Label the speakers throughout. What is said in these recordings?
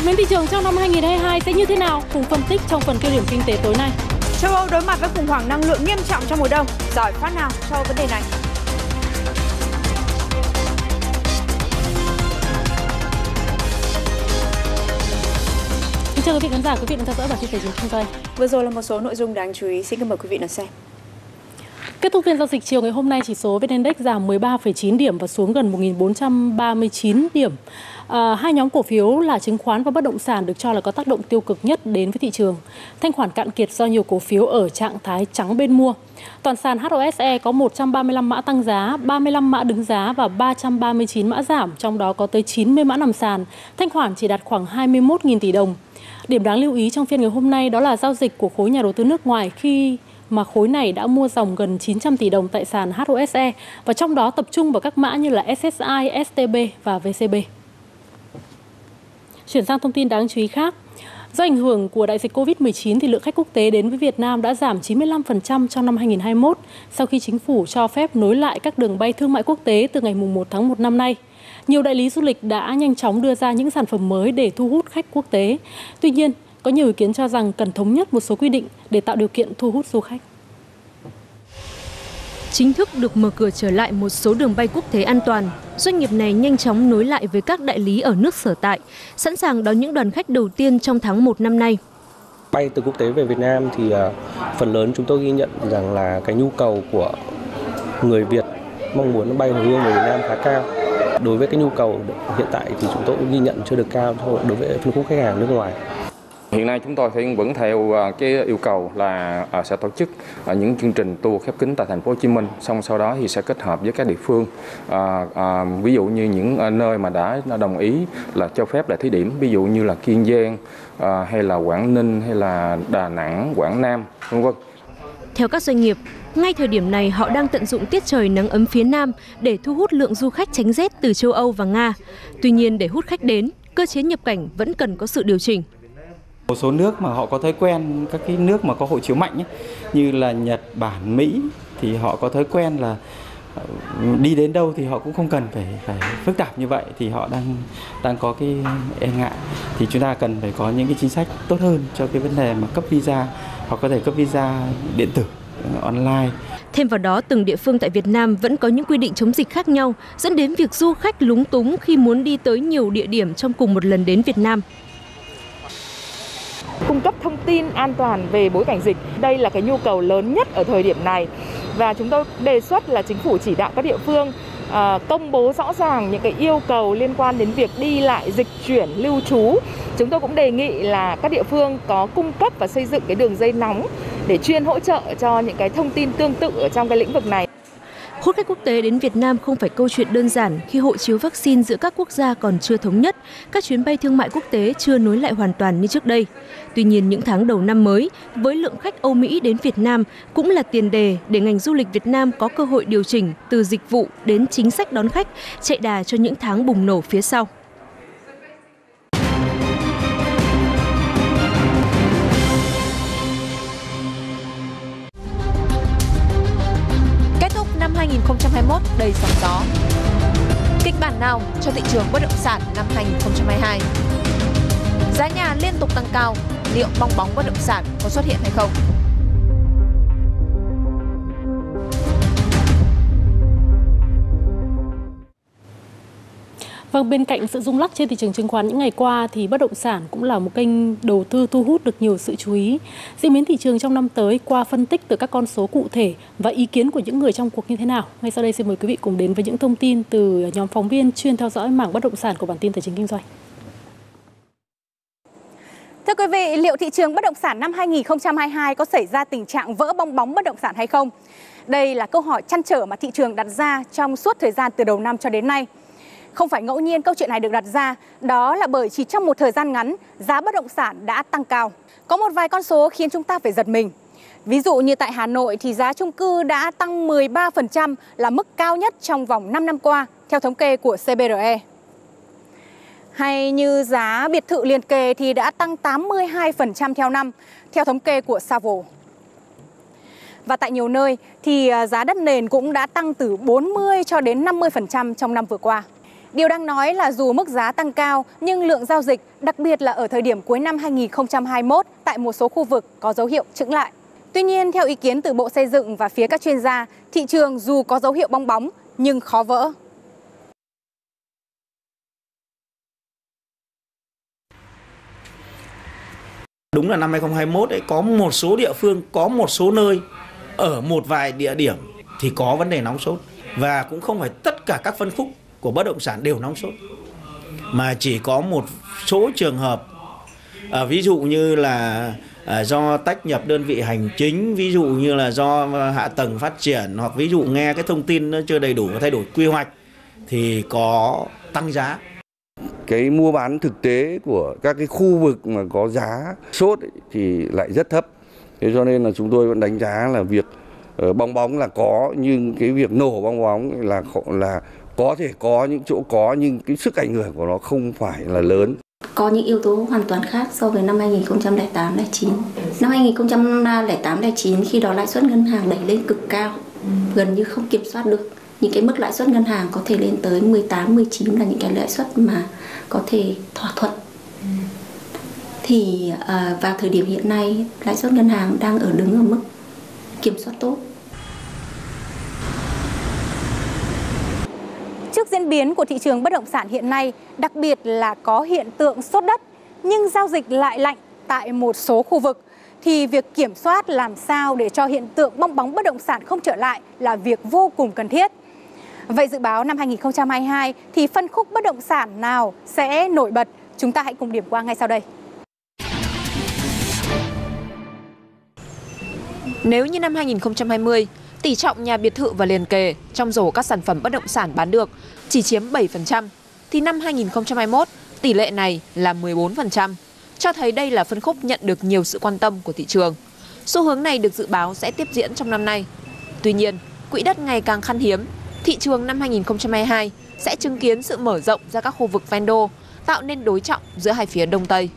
Speaker 1: Diễn biến thị trường trong năm 2022 sẽ như thế nào? Cùng phân tích trong phần tiêu điểm kinh tế tối nay.
Speaker 2: Châu Âu đối mặt với khủng hoảng năng lượng nghiêm trọng trong mùa đông. Giỏi phát nào cho vấn đề này?
Speaker 1: Kính chào quý vị khán giả, quý vị đang theo dõi bản tin chính kinh doanh.
Speaker 2: Vừa rồi là một số nội dung đáng chú ý, xin mời quý vị đón xem.
Speaker 1: Kết thúc phiên giao dịch chiều ngày hôm nay, chỉ số VN Index giảm 13,9 điểm và xuống gần 1.439 điểm. À, hai nhóm cổ phiếu là chứng khoán và bất động sản được cho là có tác động tiêu cực nhất đến với thị trường. Thanh khoản cạn kiệt do nhiều cổ phiếu ở trạng thái trắng bên mua. Toàn sàn HOSE có 135 mã tăng giá, 35 mã đứng giá và 339 mã giảm, trong đó có tới 90 mã nằm sàn. Thanh khoản chỉ đạt khoảng 21.000 tỷ đồng. Điểm đáng lưu ý trong phiên ngày hôm nay đó là giao dịch của khối nhà đầu tư nước ngoài khi mà khối này đã mua dòng gần 900 tỷ đồng tại sàn HOSE và trong đó tập trung vào các mã như là SSI, STB và VCB. Chuyển sang thông tin đáng chú ý khác. Do ảnh hưởng của đại dịch COVID-19 thì lượng khách quốc tế đến với Việt Nam đã giảm 95% trong năm 2021 sau khi chính phủ cho phép nối lại các đường bay thương mại quốc tế từ ngày 1 tháng 1 năm nay. Nhiều đại lý du lịch đã nhanh chóng đưa ra những sản phẩm mới để thu hút khách quốc tế. Tuy nhiên, có nhiều ý kiến cho rằng cần thống nhất một số quy định để tạo điều kiện thu hút du khách.
Speaker 3: Chính thức được mở cửa trở lại một số đường bay quốc tế an toàn, doanh nghiệp này nhanh chóng nối lại với các đại lý ở nước sở tại, sẵn sàng đón những đoàn khách đầu tiên trong tháng 1 năm nay.
Speaker 4: Bay từ quốc tế về Việt Nam thì uh, phần lớn chúng tôi ghi nhận rằng là cái nhu cầu của người Việt mong muốn bay hồi hương về Việt Nam khá cao. Đối với cái nhu cầu hiện tại thì chúng tôi cũng ghi nhận chưa được cao đối với phân khúc khách hàng nước ngoài.
Speaker 5: Hiện nay chúng tôi vẫn theo à, cái yêu cầu là à, sẽ tổ chức à, những chương trình tour khép kín tại thành phố Hồ Chí Minh, xong sau đó thì sẽ kết hợp với các địa phương, à, à, ví dụ như những nơi mà đã đồng ý là cho phép là thí điểm, ví dụ như là Kiên Giang à, hay là Quảng Ninh hay là Đà Nẵng, Quảng Nam, vân vân.
Speaker 3: Theo các doanh nghiệp, ngay thời điểm này họ đang tận dụng tiết trời nắng ấm phía Nam để thu hút lượng du khách tránh rét từ châu Âu và Nga. Tuy nhiên để hút khách đến, cơ chế nhập cảnh vẫn cần có sự điều chỉnh.
Speaker 6: Một số nước mà họ có thói quen các cái nước mà có hộ chiếu mạnh ấy, như là Nhật Bản, Mỹ thì họ có thói quen là ờ, đi đến đâu thì họ cũng không cần phải phải phức tạp như vậy thì họ đang đang có cái e ngại. Thì chúng ta cần phải có những cái chính sách tốt hơn cho cái vấn đề mà cấp visa hoặc có thể cấp visa điện tử ờ, online.
Speaker 3: Thêm vào đó, từng địa phương tại Việt Nam vẫn có những quy định chống dịch khác nhau, dẫn đến việc du khách lúng túng khi muốn đi tới nhiều địa điểm trong cùng một lần đến Việt Nam
Speaker 7: cung cấp thông tin an toàn về bối cảnh dịch. Đây là cái nhu cầu lớn nhất ở thời điểm này và chúng tôi đề xuất là chính phủ chỉ đạo các địa phương ờ, công bố rõ ràng những cái yêu cầu liên quan đến việc đi lại, dịch chuyển, lưu trú. Chúng tôi cũng đề nghị là các địa phương có cung cấp và xây dựng cái đường dây nóng để chuyên hỗ trợ cho những cái thông tin tương tự ở trong cái lĩnh vực này.
Speaker 3: Hút khách quốc tế đến Việt Nam không phải câu chuyện đơn giản khi hộ chiếu vaccine giữa các quốc gia còn chưa thống nhất, các chuyến bay thương mại quốc tế chưa nối lại hoàn toàn như trước đây. Tuy nhiên những tháng đầu năm mới, với lượng khách Âu Mỹ đến Việt Nam cũng là tiền đề để ngành du lịch Việt Nam có cơ hội điều chỉnh từ dịch vụ đến chính sách đón khách, chạy đà cho những tháng bùng nổ phía sau.
Speaker 8: 2021 đầy sóng gió. Kịch bản nào cho thị trường bất động sản năm 2022? Giá nhà liên tục tăng cao, liệu bong bóng bất động sản có xuất hiện hay không?
Speaker 1: Vâng, bên cạnh sự rung lắc trên thị trường chứng khoán những ngày qua thì bất động sản cũng là một kênh đầu tư thu hút được nhiều sự chú ý. Diễn biến thị trường trong năm tới qua phân tích từ các con số cụ thể và ý kiến của những người trong cuộc như thế nào. Ngay sau đây xin mời quý vị cùng đến với những thông tin từ nhóm phóng viên chuyên theo dõi mảng bất động sản của bản tin tài chính kinh doanh.
Speaker 9: Thưa quý vị, liệu thị trường bất động sản năm 2022 có xảy ra tình trạng vỡ bong bóng bất động sản hay không? Đây là câu hỏi chăn trở mà thị trường đặt ra trong suốt thời gian từ đầu năm cho đến nay. Không phải ngẫu nhiên câu chuyện này được đặt ra, đó là bởi chỉ trong một thời gian ngắn, giá bất động sản đã tăng cao. Có một vài con số khiến chúng ta phải giật mình. Ví dụ như tại Hà Nội thì giá chung cư đã tăng 13% là mức cao nhất trong vòng 5 năm qua, theo thống kê của CBRE. Hay như giá biệt thự liền kề thì đã tăng 82% theo năm, theo thống kê của Savo. Và tại nhiều nơi thì à, giá đất nền cũng đã tăng từ 40 cho đến 50% trong năm vừa qua. Điều đang nói là dù mức giá tăng cao nhưng lượng giao dịch, đặc biệt là ở thời điểm cuối năm 2021 tại một số khu vực có dấu hiệu chững lại. Tuy nhiên, theo ý kiến từ Bộ Xây dựng và phía các chuyên gia, thị trường dù có dấu hiệu bong bóng nhưng khó vỡ.
Speaker 10: Đúng là năm 2021 ấy có một số địa phương, có một số nơi ở một vài địa điểm thì có vấn đề nóng sốt và cũng không phải tất cả các phân khúc của bất động sản đều nóng sốt. Mà chỉ có một số trường hợp à, ví dụ như là à, do tách nhập đơn vị hành chính ví dụ như là do hạ tầng phát triển hoặc ví dụ nghe cái thông tin nó chưa đầy đủ và thay đổi quy hoạch thì có tăng giá.
Speaker 11: Cái mua bán thực tế của các cái khu vực mà có giá sốt ấy, thì lại rất thấp. Thế cho nên là chúng tôi vẫn đánh giá là việc ờ, bong bóng là có nhưng cái việc nổ bong bóng là là có thể có những chỗ có nhưng cái sức ảnh hưởng của nó không phải là lớn
Speaker 12: có những yếu tố hoàn toàn khác so với năm 2008 09. Năm 2008 09 khi đó lãi suất ngân hàng đẩy lên cực cao, gần như không kiểm soát được. Những cái mức lãi suất ngân hàng có thể lên tới 18 19 là những cái lãi suất mà có thể thỏa thuận. Thì à, vào thời điểm hiện nay lãi suất ngân hàng đang ở đứng ở mức kiểm soát tốt.
Speaker 9: Diễn biến của thị trường bất động sản hiện nay, đặc biệt là có hiện tượng sốt đất, nhưng giao dịch lại lạnh tại một số khu vực, thì việc kiểm soát làm sao để cho hiện tượng bong bóng bất động sản không trở lại là việc vô cùng cần thiết. Vậy dự báo năm 2022 thì phân khúc bất động sản nào sẽ nổi bật? Chúng ta hãy cùng điểm qua ngay sau đây.
Speaker 8: Nếu như năm 2020, tỷ trọng nhà biệt thự và liền kề trong rổ các sản phẩm bất động sản bán được chỉ chiếm 7%, thì năm 2021 tỷ lệ này là 14%, cho thấy đây là phân khúc nhận được nhiều sự quan tâm của thị trường. Xu hướng này được dự báo sẽ tiếp diễn trong năm nay. Tuy nhiên, quỹ đất ngày càng khan hiếm, thị trường năm 2022 sẽ chứng kiến sự mở rộng ra các khu vực ven đô, tạo nên đối trọng giữa hai phía Đông Tây.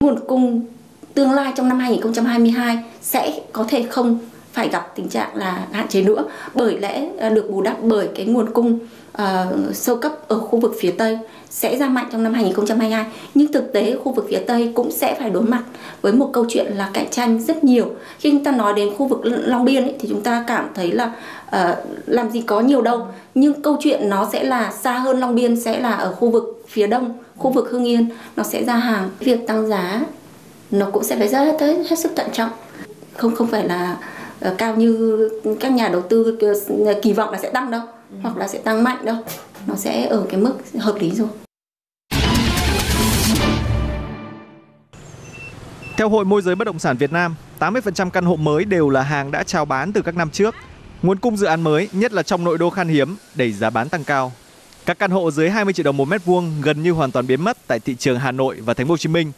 Speaker 12: Nguồn cung tương lai trong năm 2022 sẽ có thể không phải gặp tình trạng là hạn chế nữa. Bởi lẽ à, được bù đắp bởi cái nguồn cung ờ, uh, sâu cấp ở khu vực phía Tây sẽ ra mạnh trong năm 2022 nhưng thực tế khu vực phía Tây cũng sẽ phải đối mặt với một câu chuyện là cạnh tranh rất nhiều. Khi chúng ta nói đến khu vực Long Biên ấy, thì chúng ta cảm thấy là uh, làm gì có nhiều đâu. Nhưng câu chuyện nó sẽ là xa hơn Long Biên sẽ là ở khu vực phía đông khu vực Hưng Yên. Nó sẽ ra hàng. Việc tăng giá nó cũng sẽ phải rất hết, hết sức thận trọng. Không không phải là cao như các nhà đầu tư kỳ vọng là sẽ tăng đâu hoặc là sẽ tăng mạnh đâu nó sẽ ở cái mức hợp lý rồi
Speaker 13: Theo Hội môi giới bất động sản Việt Nam, 80% căn hộ mới đều là hàng đã chào bán từ các năm trước. Nguồn cung dự án mới, nhất là trong nội đô khan hiếm, đẩy giá bán tăng cao. Các căn hộ dưới 20 triệu đồng một mét vuông gần như hoàn toàn biến mất tại thị trường Hà Nội và Thành phố Hồ Chí Minh.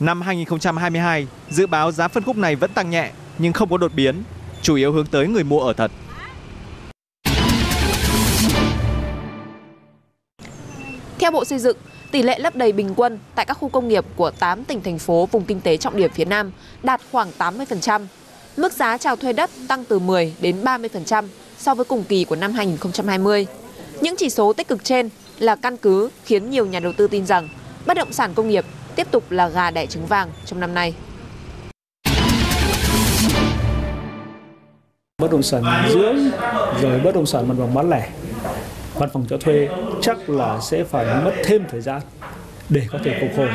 Speaker 13: Năm 2022, dự báo giá phân khúc này vẫn tăng nhẹ nhưng không có đột biến, chủ yếu hướng tới người mua ở thật.
Speaker 8: Theo Bộ Xây dựng, tỷ lệ lấp đầy bình quân tại các khu công nghiệp của 8 tỉnh thành phố vùng kinh tế trọng điểm phía Nam đạt khoảng 80%. Mức giá chào thuê đất tăng từ 10 đến 30% so với cùng kỳ của năm 2020. Những chỉ số tích cực trên là căn cứ khiến nhiều nhà đầu tư tin rằng bất động sản công nghiệp tiếp tục là gà đẻ trứng vàng trong năm nay.
Speaker 14: Bất động sản dưỡng rồi bất động sản mặt bằng bán lẻ văn phòng cho thuê chắc là sẽ phải mất thêm thời gian để có thể phục hồi.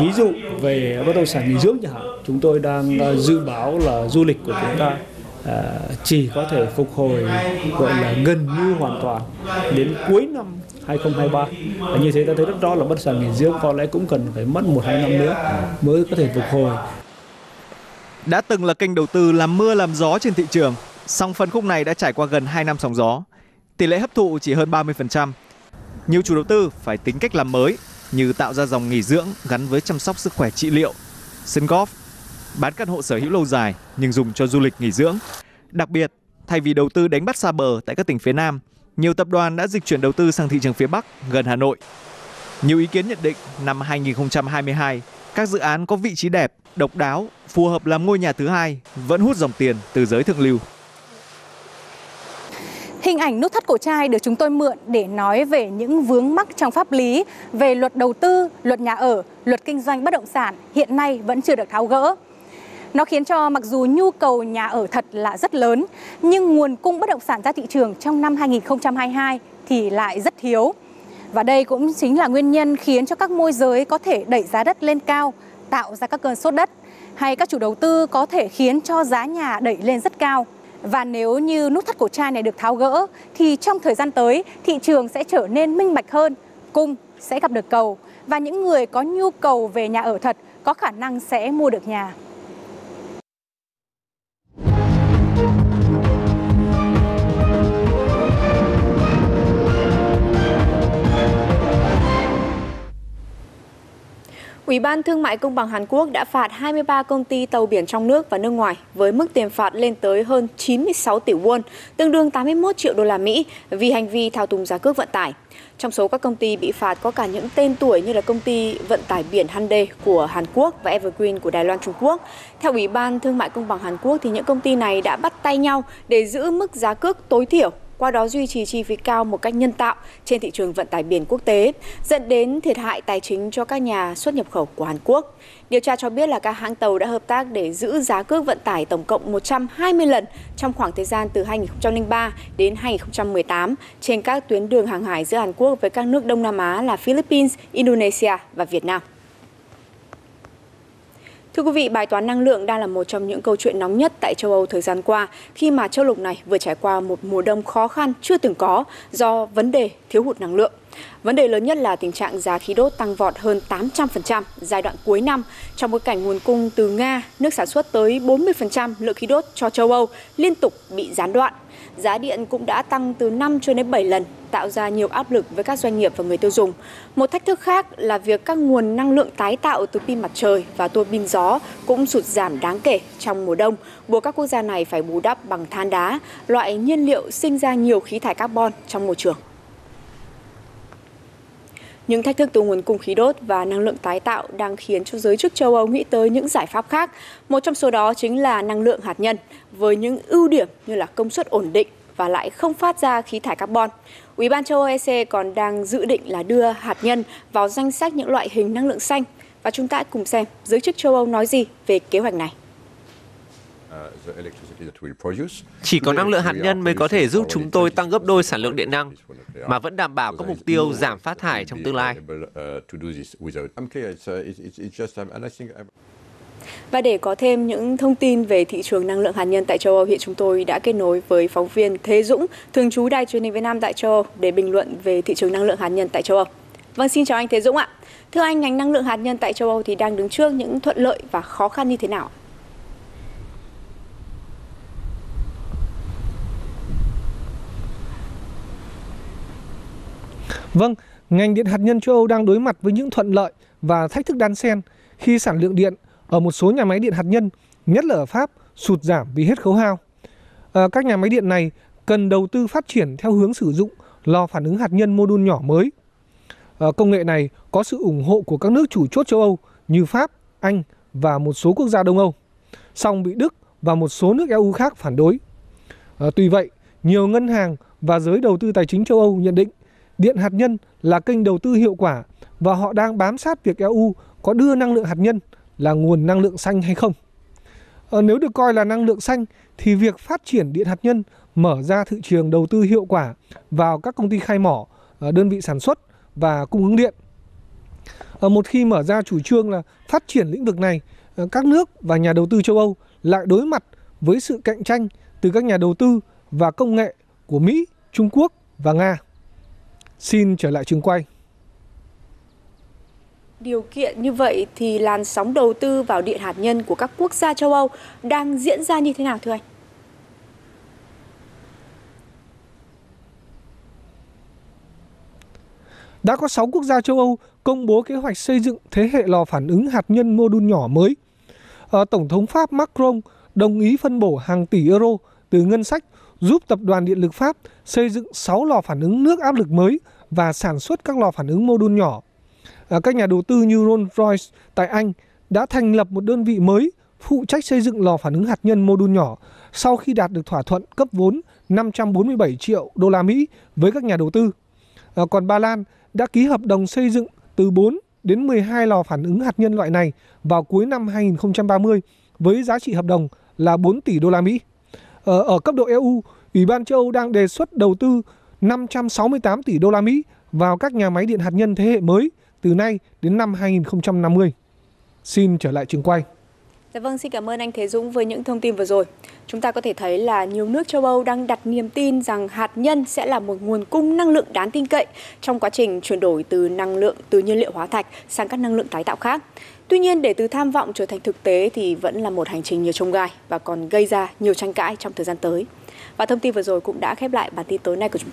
Speaker 14: Ví dụ về bất động sản nghỉ dưỡng chẳng hạn, chúng tôi đang ờ, dự báo là du lịch của chúng ta à, chỉ có thể phục hồi gọi là gần như hoàn toàn đến cuối năm 2023 và như thế ta thấy rất rõ là bất động sản nghỉ dưỡng có lẽ cũng cần phải mất một hai năm nữa mới có thể phục hồi.
Speaker 13: Đã từng là kênh đầu tư làm mưa làm gió trên thị trường, song phân khúc này đã trải qua gần 2 năm sóng gió tỷ lệ hấp thụ chỉ hơn 30%. Nhiều chủ đầu tư phải tính cách làm mới như tạo ra dòng nghỉ dưỡng gắn với chăm sóc sức khỏe trị liệu, sân golf, bán căn hộ sở hữu lâu dài nhưng dùng cho du lịch nghỉ dưỡng. Đặc biệt, thay vì đầu tư đánh bắt xa bờ tại các tỉnh phía Nam, nhiều tập đoàn đã dịch chuyển đầu tư sang thị trường phía Bắc gần Hà Nội. Nhiều ý kiến nhận định năm 2022, các dự án có vị trí đẹp, độc đáo, phù hợp làm ngôi nhà thứ hai vẫn hút dòng tiền từ giới thượng lưu.
Speaker 9: Hình ảnh nút thắt cổ trai được chúng tôi mượn để nói về những vướng mắc trong pháp lý về luật đầu tư, luật nhà ở, luật kinh doanh bất động sản hiện nay vẫn chưa được tháo gỡ. Nó khiến cho mặc dù nhu cầu nhà ở thật là rất lớn, nhưng nguồn cung bất động sản ra thị trường trong năm 2022 thì lại rất thiếu. Và đây cũng chính là nguyên nhân khiến cho các môi giới có thể đẩy giá đất lên cao, tạo ra các cơn sốt đất, hay các chủ đầu tư có thể khiến cho giá nhà đẩy lên rất cao. Và nếu như nút thắt cổ trai này được tháo gỡ thì trong thời gian tới thị trường sẽ trở nên minh bạch hơn, cung sẽ gặp được cầu và những người có nhu cầu về nhà ở thật có khả năng sẽ mua được nhà.
Speaker 2: Ủy ban Thương mại Công bằng Hàn Quốc đã phạt 23 công ty tàu biển trong nước và nước ngoài với mức tiền phạt lên tới hơn 96 tỷ won, tương đương 81 triệu đô la Mỹ vì hành vi thao túng giá cước vận tải. Trong số các công ty bị phạt có cả những tên tuổi như là công ty vận tải biển Hyundai của Hàn Quốc và Evergreen của Đài Loan Trung Quốc. Theo Ủy ban Thương mại Công bằng Hàn Quốc thì những công ty này đã bắt tay nhau để giữ mức giá cước tối thiểu qua đó duy trì chi phí cao một cách nhân tạo trên thị trường vận tải biển quốc tế, dẫn đến thiệt hại tài chính cho các nhà xuất nhập khẩu của Hàn Quốc. Điều tra cho biết là các hãng tàu đã hợp tác để giữ giá cước vận tải tổng cộng 120 lần trong khoảng thời gian từ 2003 đến 2018 trên các tuyến đường hàng hải giữa Hàn Quốc với các nước Đông Nam Á là Philippines, Indonesia và Việt Nam. Thưa quý vị, bài toán năng lượng đang là một trong những câu chuyện nóng nhất tại châu Âu thời gian qua khi mà châu lục này vừa trải qua một mùa đông khó khăn chưa từng có do vấn đề thiếu hụt năng lượng. Vấn đề lớn nhất là tình trạng giá khí đốt tăng vọt hơn 800% giai đoạn cuối năm trong bối cảnh nguồn cung từ Nga, nước sản xuất tới 40% lượng khí đốt cho châu Âu liên tục bị gián đoạn giá điện cũng đã tăng từ 5 cho đến 7 lần, tạo ra nhiều áp lực với các doanh nghiệp và người tiêu dùng. Một thách thức khác là việc các nguồn năng lượng tái tạo từ pin mặt trời và tua pin gió cũng sụt giảm đáng kể trong mùa đông, buộc các quốc gia này phải bù đắp bằng than đá, loại nhiên liệu sinh ra nhiều khí thải carbon trong môi trường. Những thách thức từ nguồn cung khí đốt và năng lượng tái tạo đang khiến cho giới chức châu Âu nghĩ tới những giải pháp khác. Một trong số đó chính là năng lượng hạt nhân, với những ưu điểm như là công suất ổn định và lại không phát ra khí thải carbon. Ủy ban châu Âu EC còn đang dự định là đưa hạt nhân vào danh sách những loại hình năng lượng xanh. Và chúng ta cùng xem giới chức châu Âu nói gì về kế hoạch này.
Speaker 15: Chỉ có năng lượng hạt nhân mới có thể giúp chúng tôi tăng gấp đôi sản lượng điện năng, mà vẫn đảm bảo các mục tiêu giảm phát thải trong tương lai.
Speaker 2: Và để có thêm những thông tin về thị trường năng lượng hạt nhân tại châu Âu, hiện chúng tôi đã kết nối với phóng viên Thế Dũng, thường trú Đài truyền hình Việt Nam tại châu Âu để bình luận về thị trường năng lượng hạt nhân tại châu Âu. Vâng, xin chào anh Thế Dũng ạ. Thưa anh, ngành năng lượng hạt nhân tại châu Âu thì đang đứng trước những thuận lợi và khó khăn như thế nào?
Speaker 16: Vâng, ngành điện hạt nhân châu Âu đang đối mặt với những thuận lợi và thách thức đan xen khi sản lượng điện ở một số nhà máy điện hạt nhân, nhất là ở Pháp, sụt giảm vì hết khấu hao. À, các nhà máy điện này cần đầu tư phát triển theo hướng sử dụng lò phản ứng hạt nhân mô đun nhỏ mới. À, công nghệ này có sự ủng hộ của các nước chủ chốt châu Âu như Pháp, Anh và một số quốc gia Đông Âu, song bị Đức và một số nước EU khác phản đối. À, tuy vậy, nhiều ngân hàng và giới đầu tư tài chính châu Âu nhận định điện hạt nhân là kênh đầu tư hiệu quả và họ đang bám sát việc EU có đưa năng lượng hạt nhân là nguồn năng lượng xanh hay không. À, nếu được coi là năng lượng xanh thì việc phát triển điện hạt nhân mở ra thị trường đầu tư hiệu quả vào các công ty khai mỏ, ờ, đơn vị sản xuất và cung ứng điện. À, một khi mở ra chủ trương là phát triển lĩnh vực này, các nước và nhà đầu tư châu Âu lại đối mặt với sự cạnh tranh từ các nhà đầu tư và công nghệ của Mỹ, Trung Quốc và Nga. Xin trở lại trường quay.
Speaker 2: Điều kiện như vậy thì làn sóng đầu tư vào điện hạt nhân của các quốc gia châu Âu đang diễn ra như thế nào thưa anh?
Speaker 16: Đã có 6 quốc gia châu Âu công bố kế hoạch xây dựng thế hệ lò phản ứng hạt nhân mô đun nhỏ mới. À, Tổng thống Pháp Macron đồng ý phân bổ hàng tỷ euro từ ngân sách giúp Tập đoàn Điện lực Pháp xây dựng 6 lò phản ứng nước áp lực mới và sản xuất các lò phản ứng mô đun nhỏ. À, các nhà đầu tư như Rolls-Royce tại Anh đã thành lập một đơn vị mới phụ trách xây dựng lò phản ứng hạt nhân mô đun nhỏ sau khi đạt được thỏa thuận cấp vốn 547 triệu đô la Mỹ với các nhà đầu tư. À, còn Ba Lan đã ký hợp đồng xây dựng từ 4 đến 12 lò phản ứng hạt nhân loại này vào cuối năm 2030 với giá trị hợp đồng là 4 tỷ đô la Mỹ. Ờ, ở, cấp độ EU, Ủy ban châu Âu đang đề xuất đầu tư 568 tỷ đô la Mỹ vào các nhà máy điện hạt nhân thế hệ mới từ nay đến năm 2050. Xin trở lại trường quay.
Speaker 2: Dạ vâng, xin cảm ơn anh Thế Dũng với những thông tin vừa rồi. Chúng ta có thể thấy là nhiều nước châu Âu đang đặt niềm tin rằng hạt nhân sẽ là một nguồn cung năng lượng đáng tin cậy trong quá trình chuyển đổi từ năng lượng từ nhiên liệu hóa thạch sang các năng lượng tái tạo khác. Tuy nhiên, để từ tham vọng trở thành thực tế thì vẫn là một hành trình nhiều trông gai và còn gây ra nhiều tranh cãi trong thời gian tới. Và thông tin vừa rồi cũng đã khép lại bản tin tối nay của chúng tôi.